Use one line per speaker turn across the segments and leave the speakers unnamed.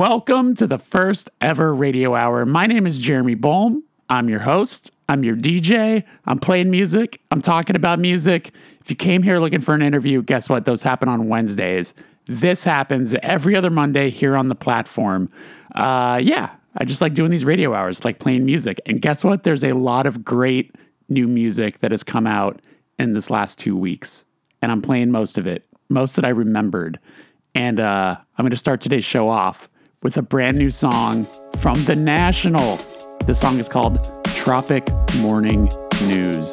Welcome to the first ever radio hour. My name is Jeremy Bolm. I'm your host. I'm your DJ. I'm playing music. I'm talking about music. If you came here looking for an interview, guess what? Those happen on Wednesdays. This happens every other Monday here on the platform. Uh, yeah, I just like doing these radio hours, like playing music. And guess what? There's a lot of great new music that has come out in this last two weeks. And I'm playing most of it, most that I remembered. And uh, I'm going to start today's show off with a brand new song from The National. The song is called Tropic Morning News.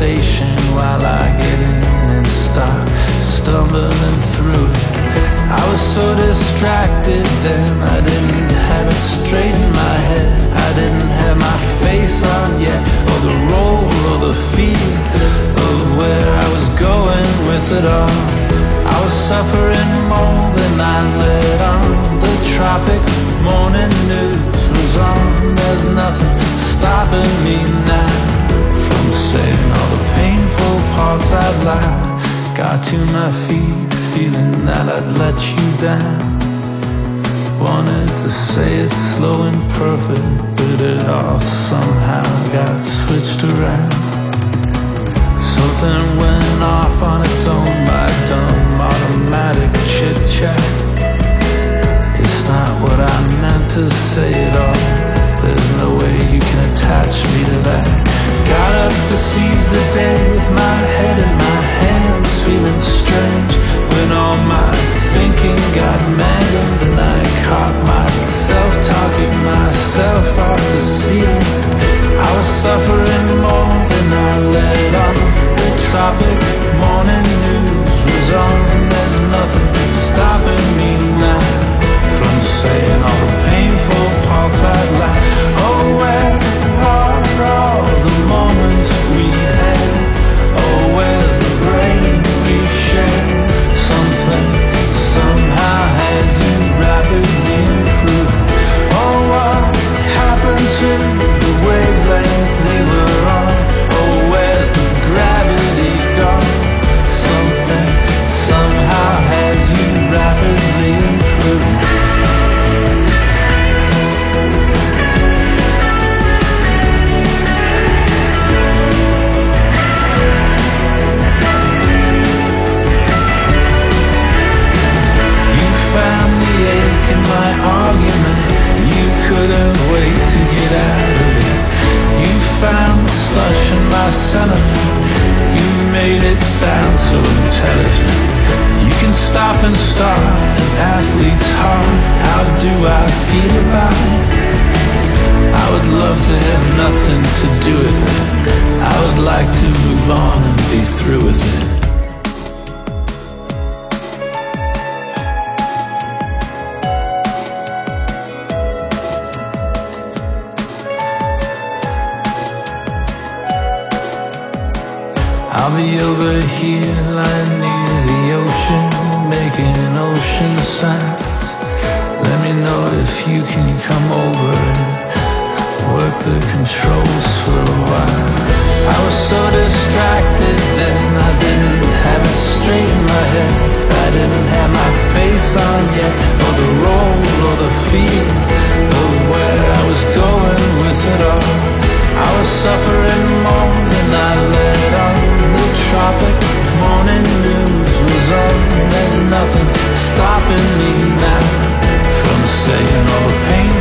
Conversation while I get in and start stumbling through it. I was so distracted then, I didn't have it straight in my head. I didn't have my face on yet, or the role or the feel of where I was going with it all. I was suffering more than I let on. The tropic morning news was on. There's nothing stopping me now I'd. Got to my feet, feeling that I'd let you down. Wanted to say it slow and perfect, but it all somehow got switched around. Something went off on its own by dumb automatic chit chat. It's not what I meant to say at all. You can attach me to that. Got up to seize the day with my head in my hands, feeling strange when all my thinking got mangled and I caught myself talking myself off the ceiling. I was suffering more than I let on. The tropic morning news was on. There's nothing stopping me now from saying all the painful parts I'd like. Start an athlete's heart. How do I feel about it? I would love to have nothing to do with it. I would like to move on and be through with it. I'll be over here lying ocean. Let me know if you can come over and work the controls for a while. I was so distracted then, I didn't have it straight in my head. I didn't have my face on yet, or the role or the feel of where I was going with it all. I was suffering more than I let on. The tropic morning news was on there's nothing stopping me now From saying
all the
pain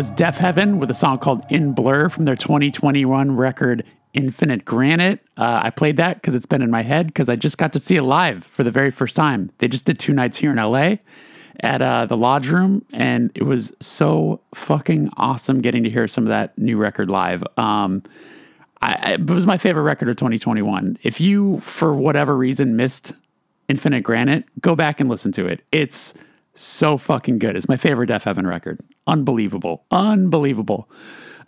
was Deafheaven with a song called In Blur from their 2021 record Infinite Granite. Uh, I played that because it's been in my head because I just got to see it live for the very first time. They just did two nights here in LA at uh, the Lodge Room, and it was so fucking awesome getting to hear some of that new record live. Um, I, it was my favorite record of 2021. If you, for whatever reason, missed Infinite Granite, go back and listen to it. It's so fucking good. It's my favorite Deafheaven record. Unbelievable. Unbelievable.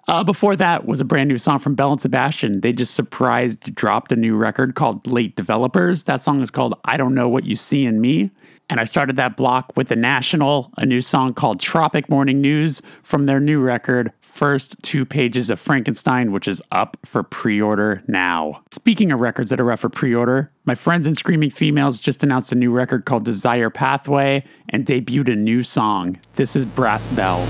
Uh, before that was a brand new song from Belle and Sebastian. They just surprised dropped a new record called Late Developers. That song is called I Don't Know What You See in Me. And I started that block with The National, a new song called Tropic Morning News from their new record, First Two Pages of Frankenstein, which is up for pre order now. Speaking of records that are up for pre order, my friends in Screaming Females just announced a new record called Desire Pathway and debuted a new song. This is Brass Bell.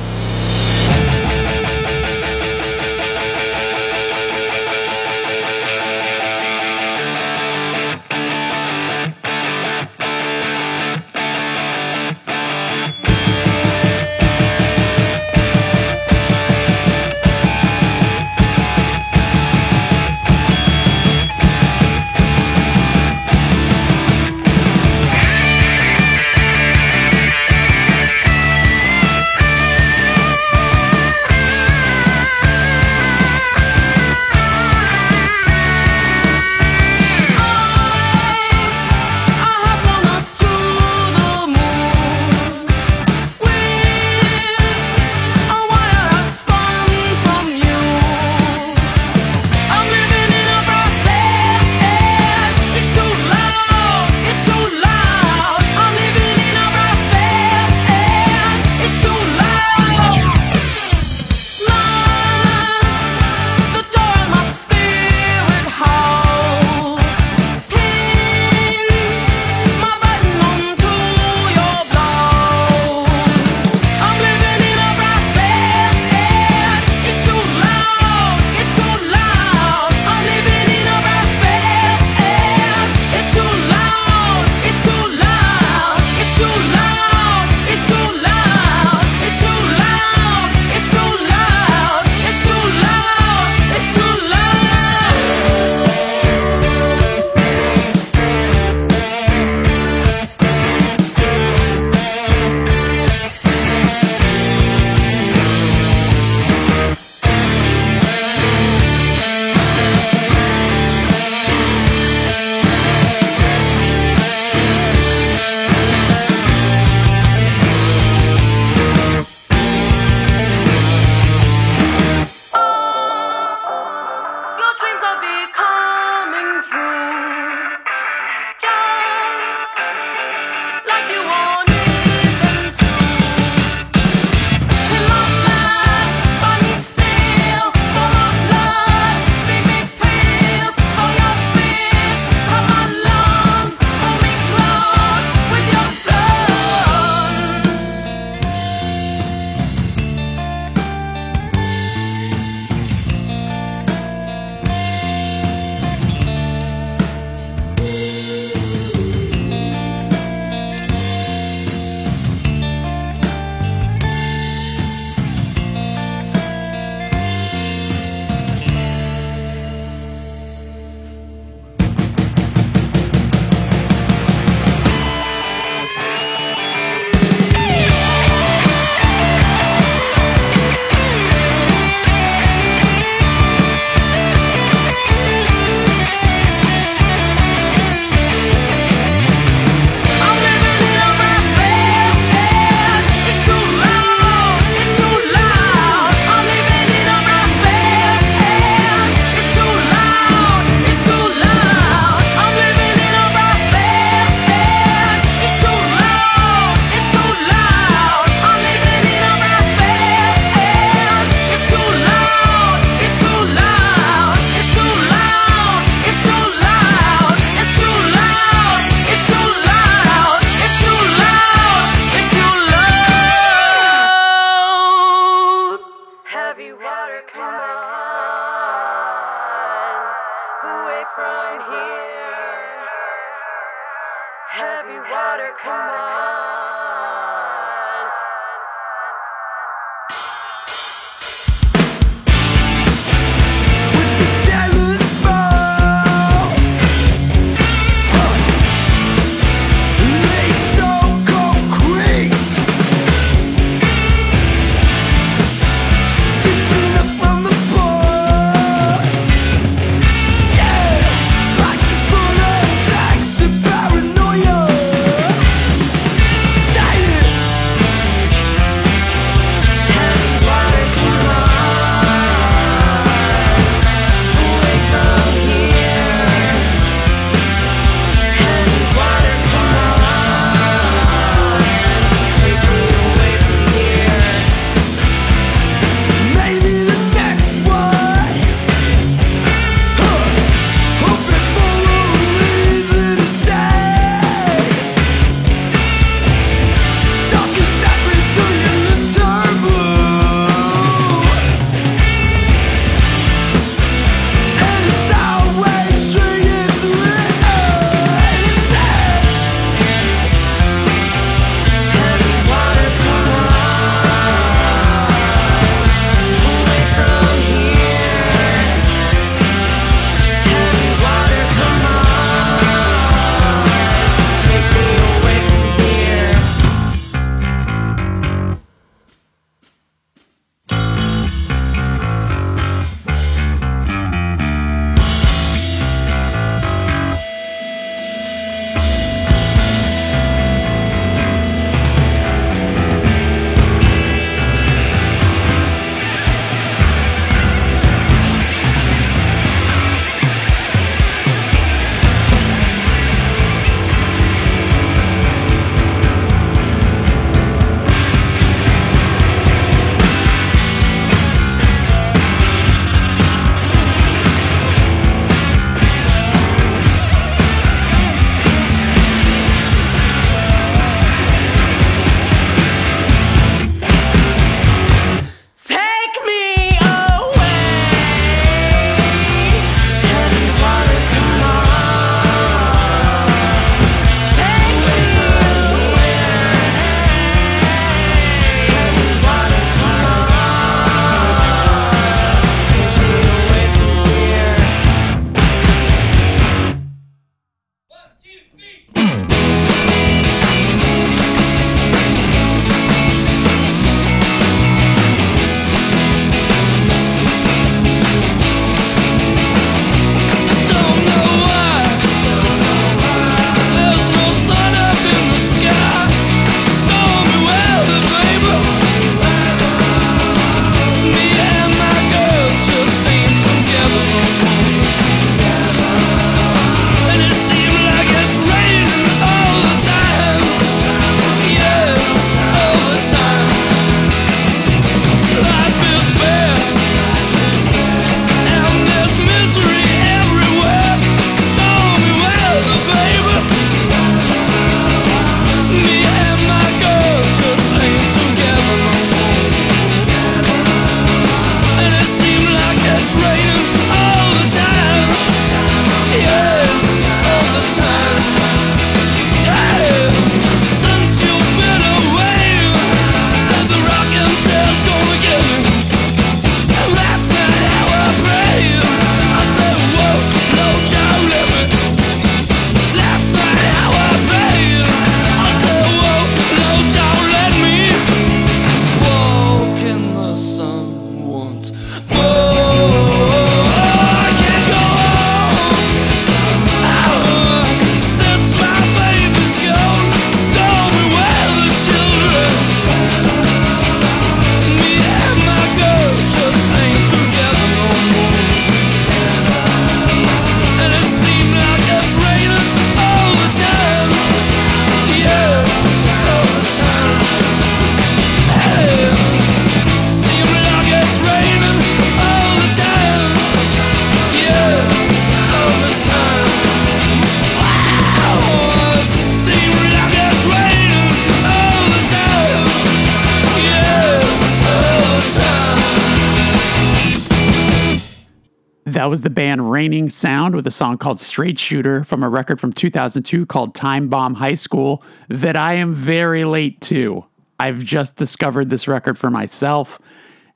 That was the band Reigning Sound with a song called Straight Shooter from a record from 2002 called Time Bomb High School that I am very late to. I've just discovered this record for myself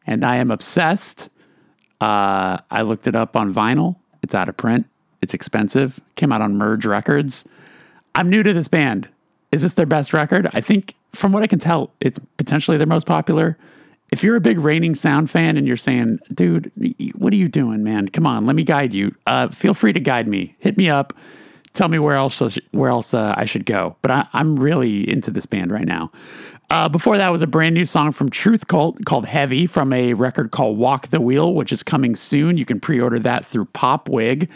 and I am obsessed. Uh, I looked it up on vinyl. It's out of print. It's expensive. Came out on Merge Records. I'm new to this band. Is this their best record? I think, from what I can tell, it's potentially their most popular. If you're a big Reigning Sound fan and you're saying, dude, what are you doing, man? Come on, let me guide you. Uh, feel free to guide me. Hit me up. Tell me where else where else uh, I should go. But I, I'm really into this band right now. Uh, before that was a brand new song from Truth Cult called Heavy from a record called Walk the Wheel, which is coming soon. You can pre order that through Popwig.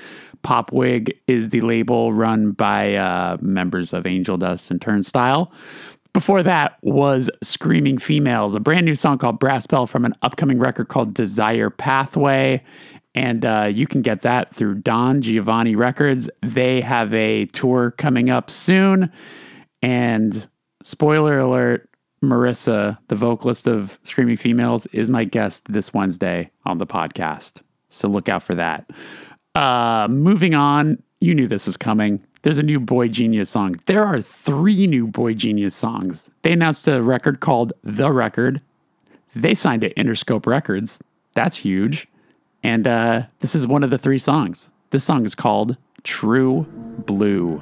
Popwig is the label run by uh, members of Angel Dust and Turnstile. Before that was Screaming Females, a brand new song called Brass Bell from an upcoming record called Desire Pathway. And uh, you can get that through Don Giovanni Records. They have a tour coming up soon. And spoiler alert, Marissa, the vocalist of Screaming Females, is my guest this Wednesday on the podcast. So look out for that. Uh, moving on, you knew this was coming. There's a new Boygenius song. There are three new Boygenius songs. They announced a record called The Record. They signed to Interscope Records. That's huge. And uh, this is one of the three songs. This song is called True Blue.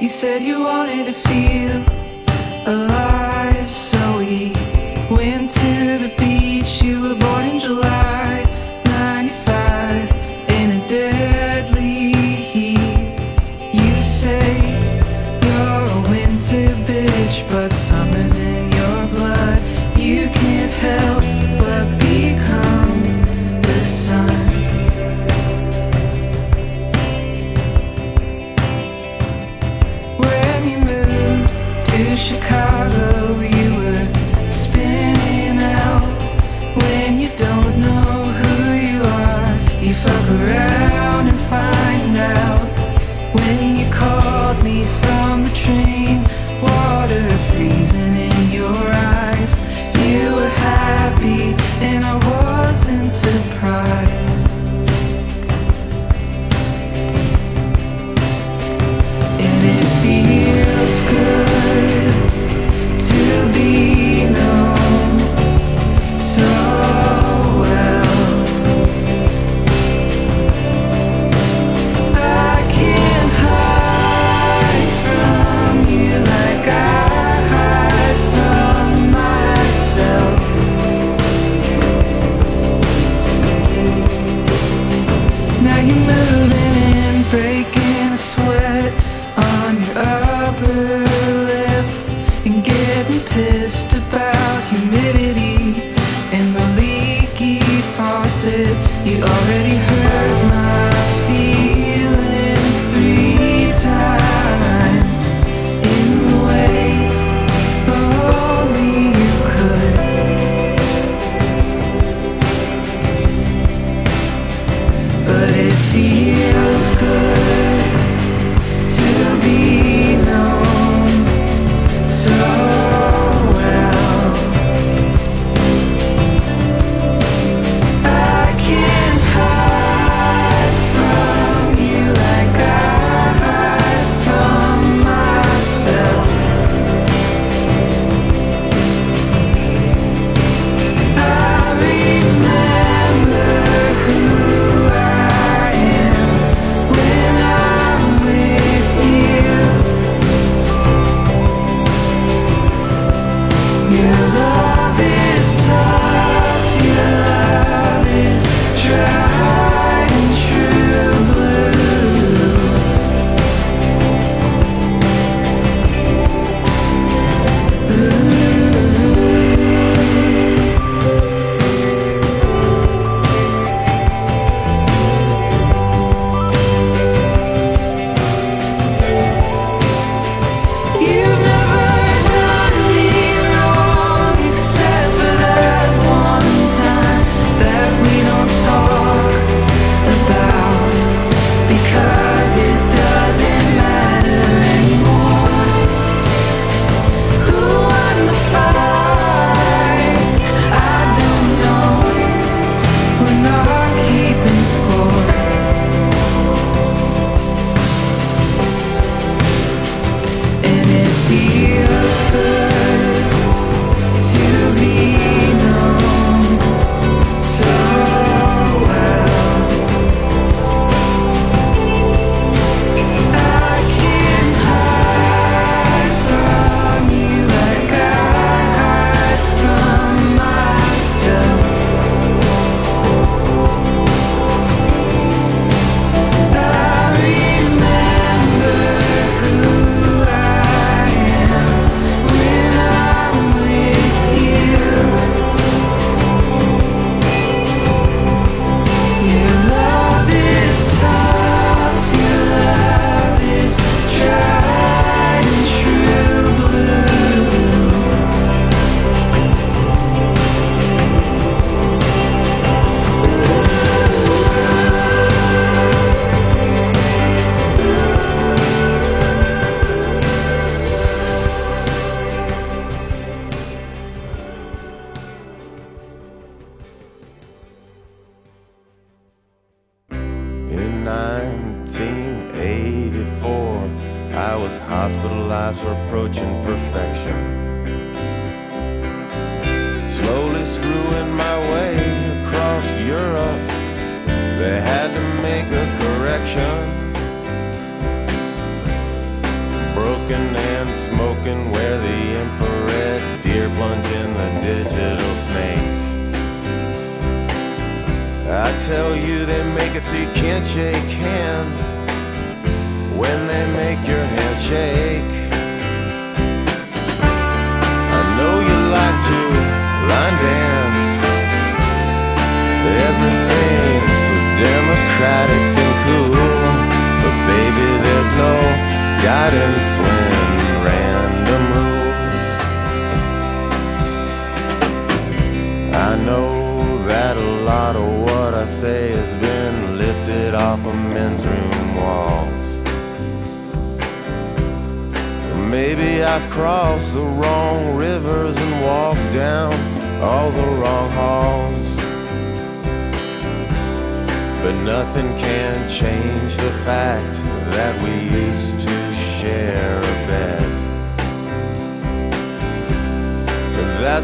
You said you wanted to feel alive, You
already have.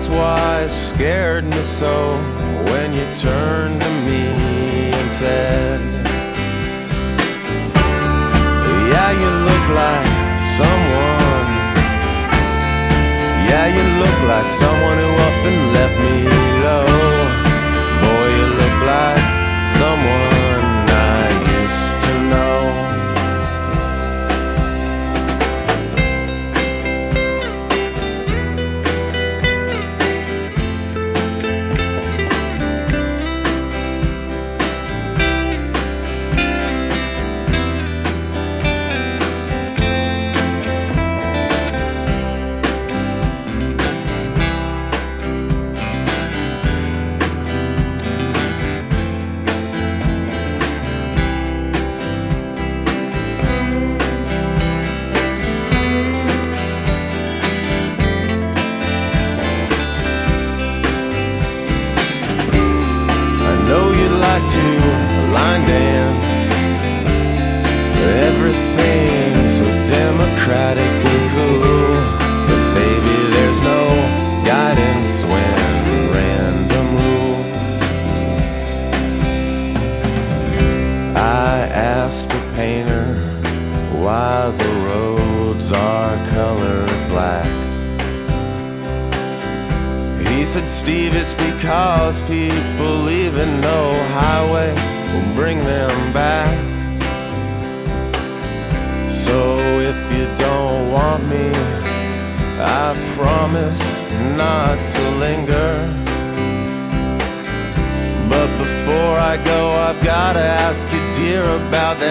That's why it scared me so when you turned to me and said, Yeah, you look like someone. Yeah, you look like someone who up and left me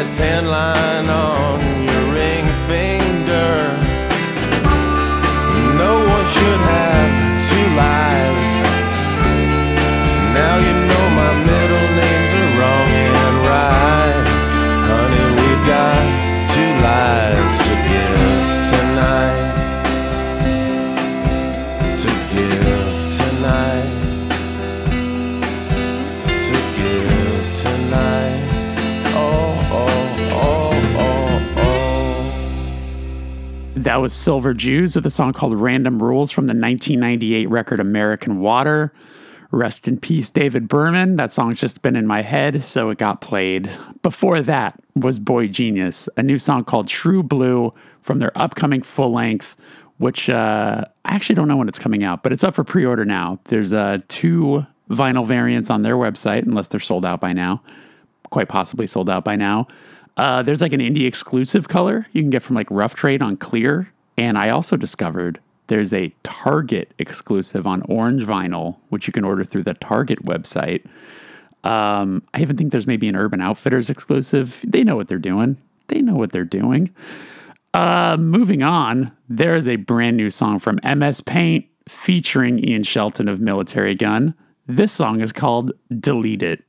tan line
was Silver Jews with a song called Random Rules from the 1998 record American Water. Rest in peace, David Berman. That song's just been in my head, so it got played. Before that was Boygenius, a new song called True Blue from their upcoming full length, which uh, I actually don't know when it's coming out, but it's up for pre order now. There's uh, two vinyl variants on their website, unless they're sold out by now, quite possibly sold out by now. Uh, there's like an indie exclusive color you can get from like Rough Trade on Clear. And I also discovered there's a Target exclusive on orange vinyl, which you can order through the Target website. Um, I even think there's maybe an Urban Outfitters exclusive. They know what they're doing. They know what they're doing. Uh, moving on, there is a brand new song from MSPAINT featuring Ian Shelton of Militarie Gun. This song is called Delete It.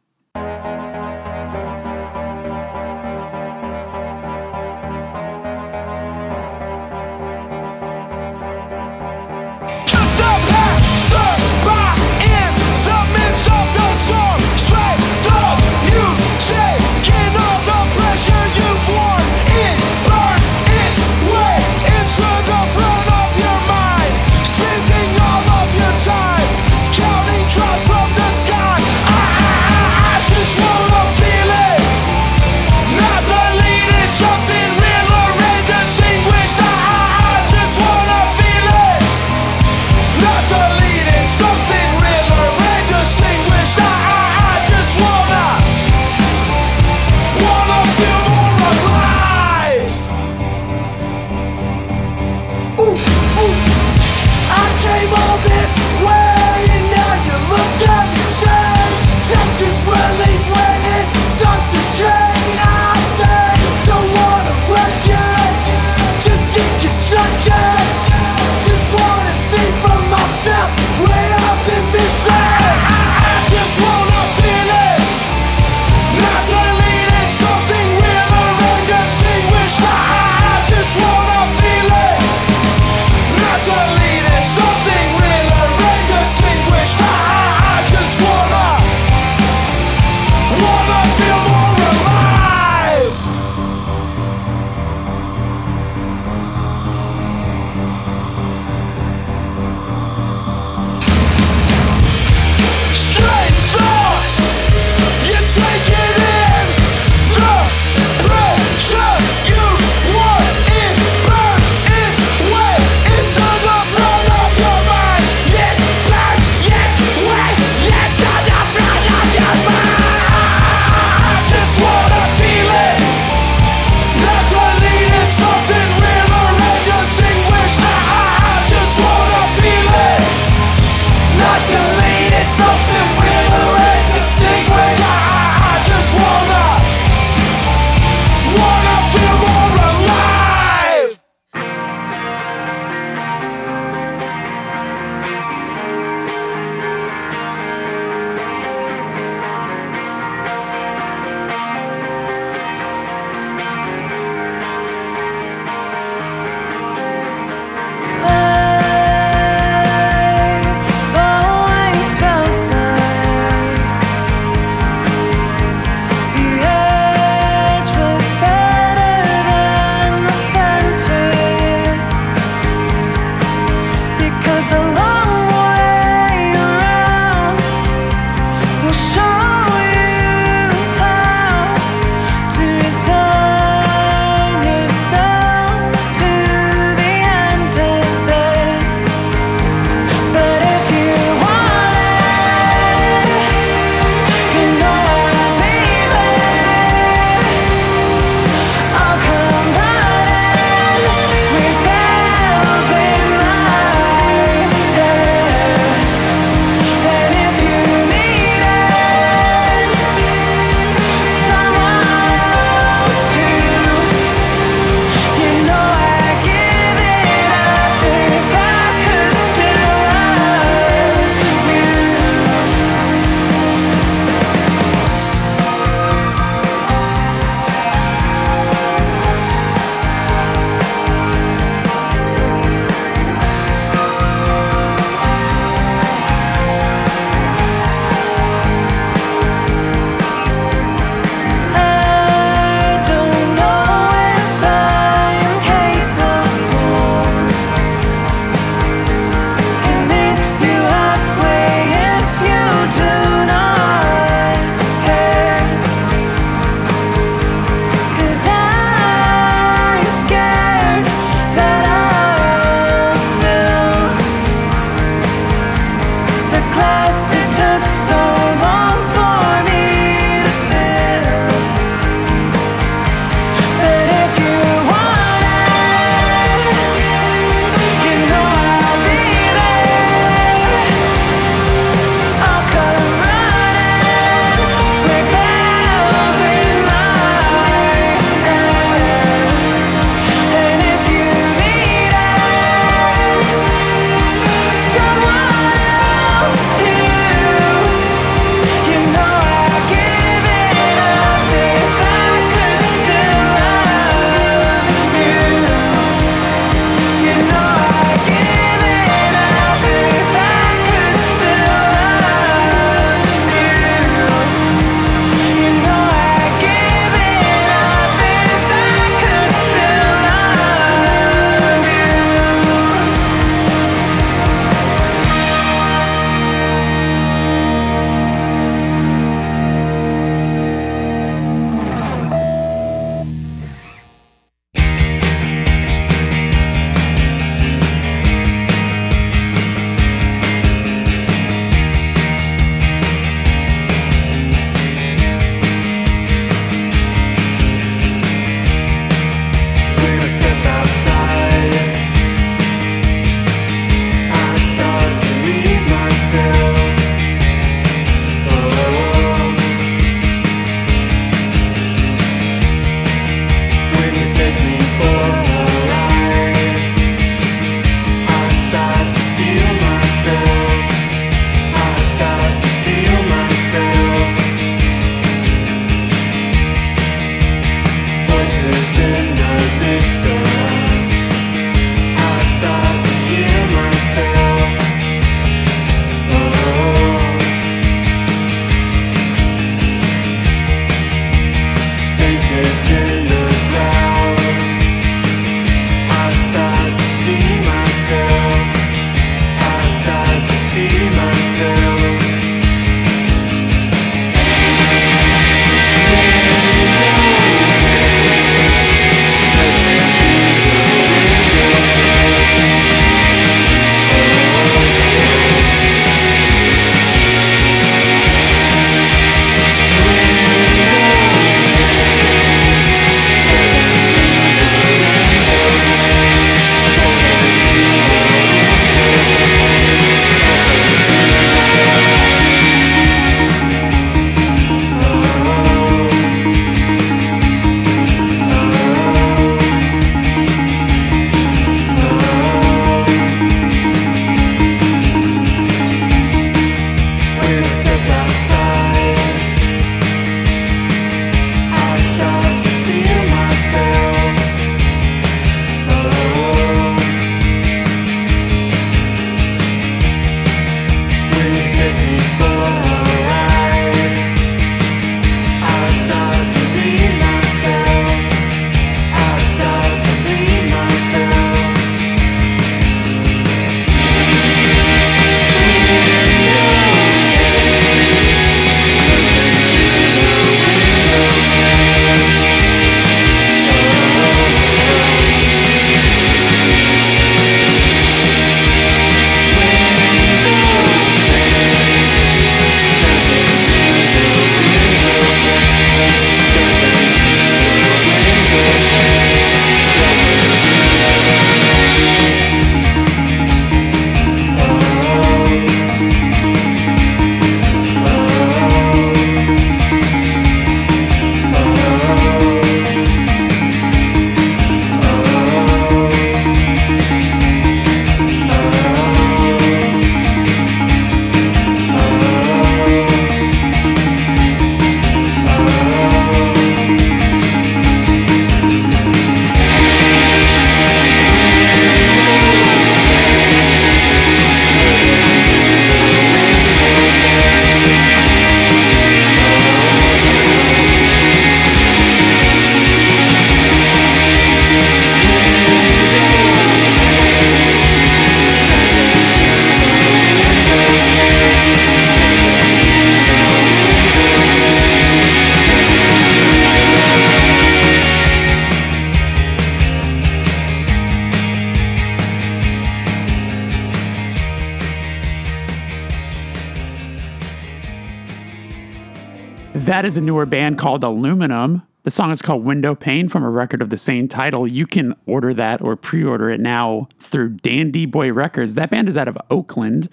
That is a newer band called Aluminum. The song is called Window Pane from a record of the same title. You can order that or pre order it now through Dandy Boy Records. That band is out of Oakland.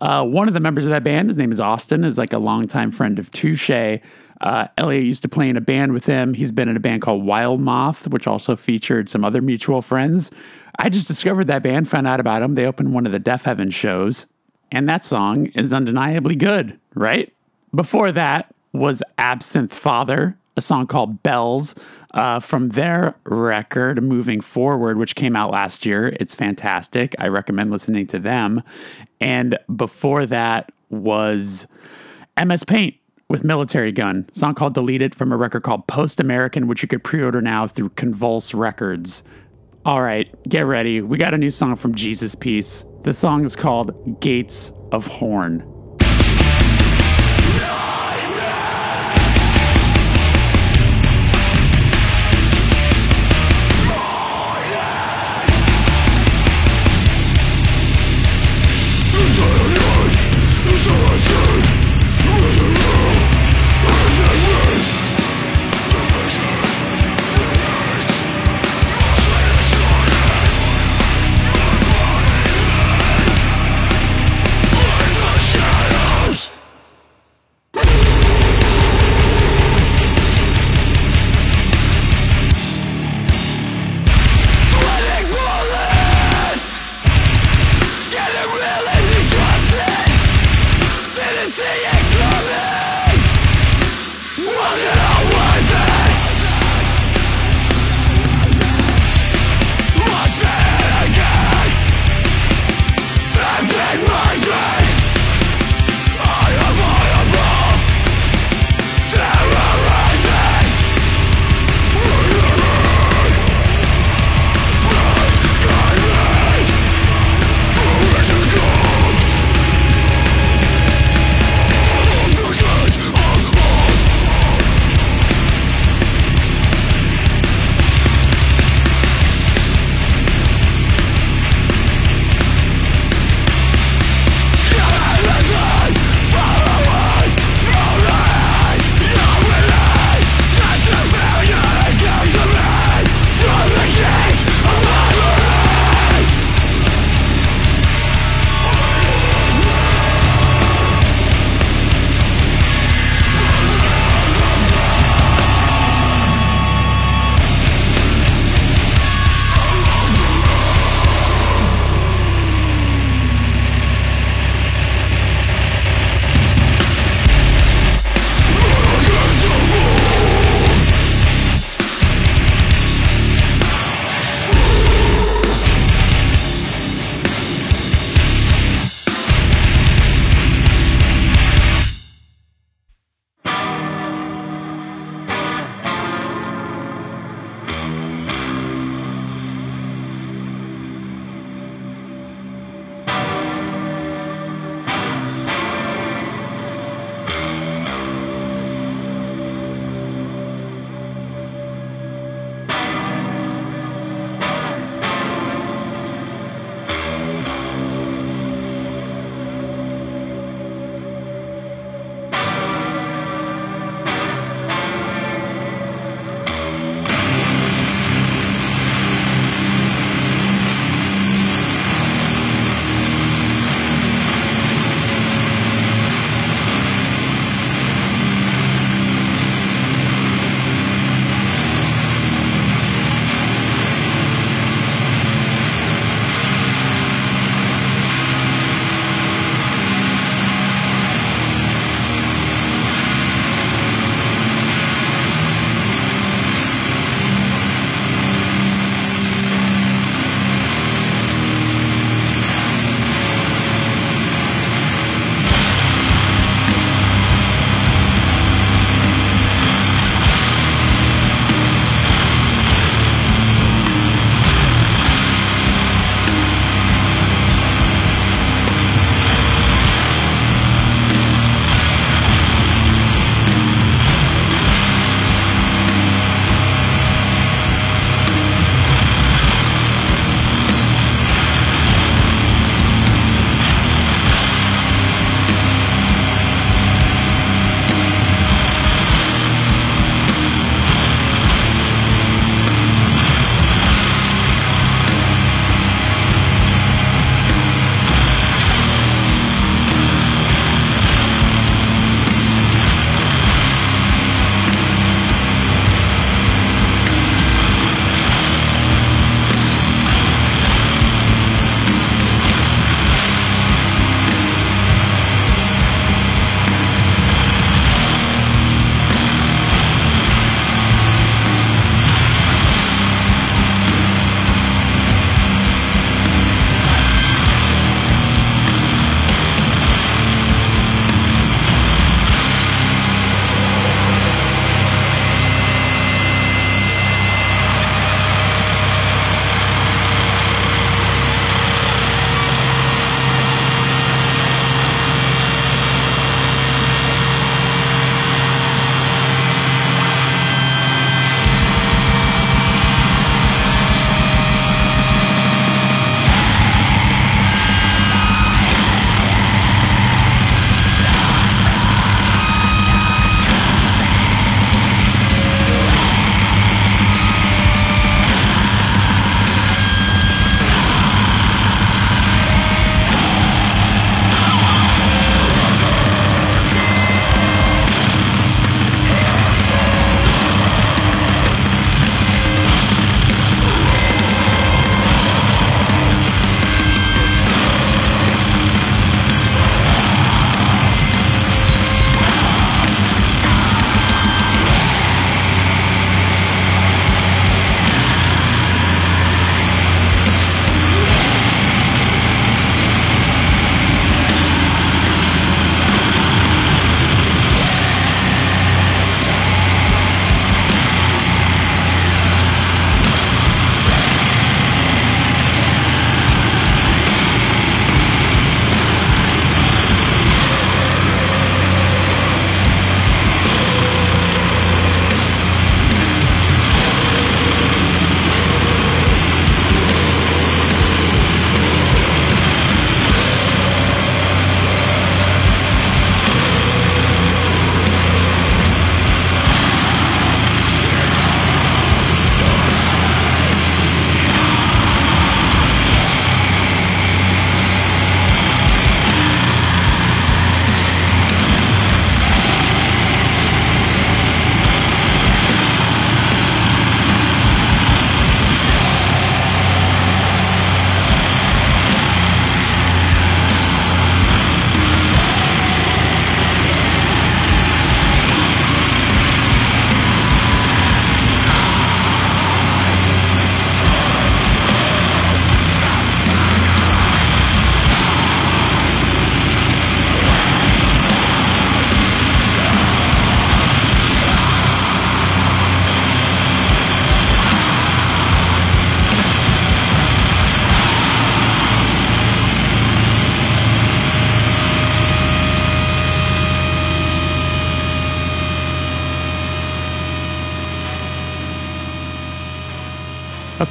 Uh, one of the members of that band, his name is Austin, is like a longtime friend of Touche. Uh, Elliot used to play in a band with him. He's been in a band called Wild Moth, which also featured some other mutual friends. I just discovered that band, found out about them. They opened one of the Deafheaven shows, and that song is undeniably good, right? Before that was Absinthe Father, a song called Bells uh, from their record Moving Forward, which came out last year. It's fantastic. I recommend listening to them. And before that was MSPAINT with Militarie Gun, song called Deleted from a record called Post American, which you could pre order now through Convulse Records. All right, get ready. We got a new song from Jesus Piece. The song is called Gates of Horn.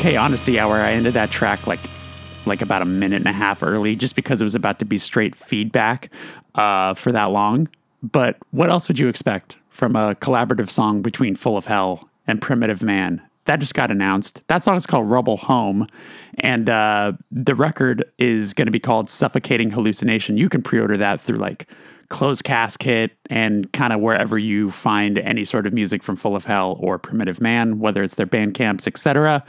Okay, Honesty Hour. I ended that track like like about a minute and a half early just because it was about to be straight feedback uh, for that long. But what else would you expect from a collaborative song between Full of Hell and Primitive Man? That just got announced. That song is called Rubble Home, and uh, the record is going to be called Suffocating Hallucination. You can pre order that through like Closed Casket and kind of wherever you find any sort of music from Full of Hell or Primitive Man, whether it's their band camps, etc.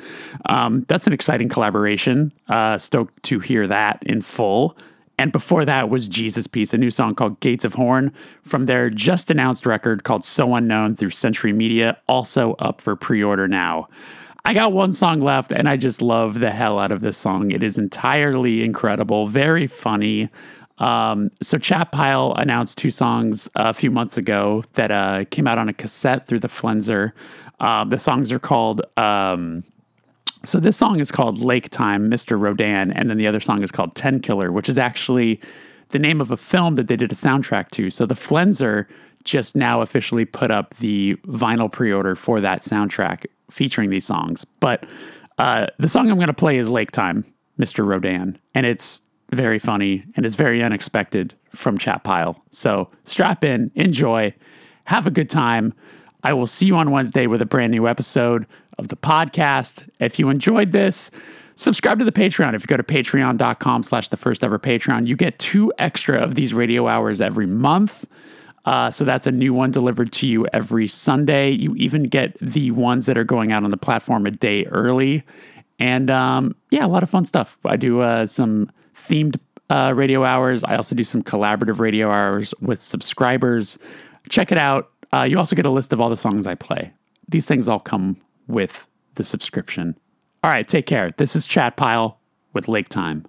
Um, that's an exciting collaboration. Uh, stoked to hear that in full. And before that was Jesus Piece, a new song called Gates of Horn from their just announced record called So Unknown through Century Media, also up for pre order now. I got one song left, and I just love the hell out of this song. It is entirely incredible, very funny. Um, so Chat Pile announced two songs a few months ago that uh, came out on a cassette through the Flenser. Um, the songs are called. Um, so this song is called Lake Time, Mr. Rodan, and then the other song is called Tenkiller, which is actually the name of a film that they did a soundtrack to. So the Flenser just now officially put up the vinyl pre-order for that soundtrack featuring these songs. But uh, the song I'm going to play is Lake Time, Mr. Rodan, and it's very funny and it's very unexpected from Chat Pile. So strap in, enjoy, have a good time. I will see you on Wednesday with a brand new episode of the podcast. If you enjoyed this, subscribe to the Patreon. If you go to patreon.com slash the first ever Patreon, you get two extra of these radio hours every month. Uh, so that's a new one delivered to you every Sunday. You even get the ones that are going out on the platform a day early. And um, yeah, a lot of fun stuff. I do uh, some themed uh, radio hours. I also do some collaborative radio hours with subscribers. Check it out. Uh, you also get a list of all the songs I play. These things all come with the subscription. All right, take care. This is Chat Pile with Lake Time.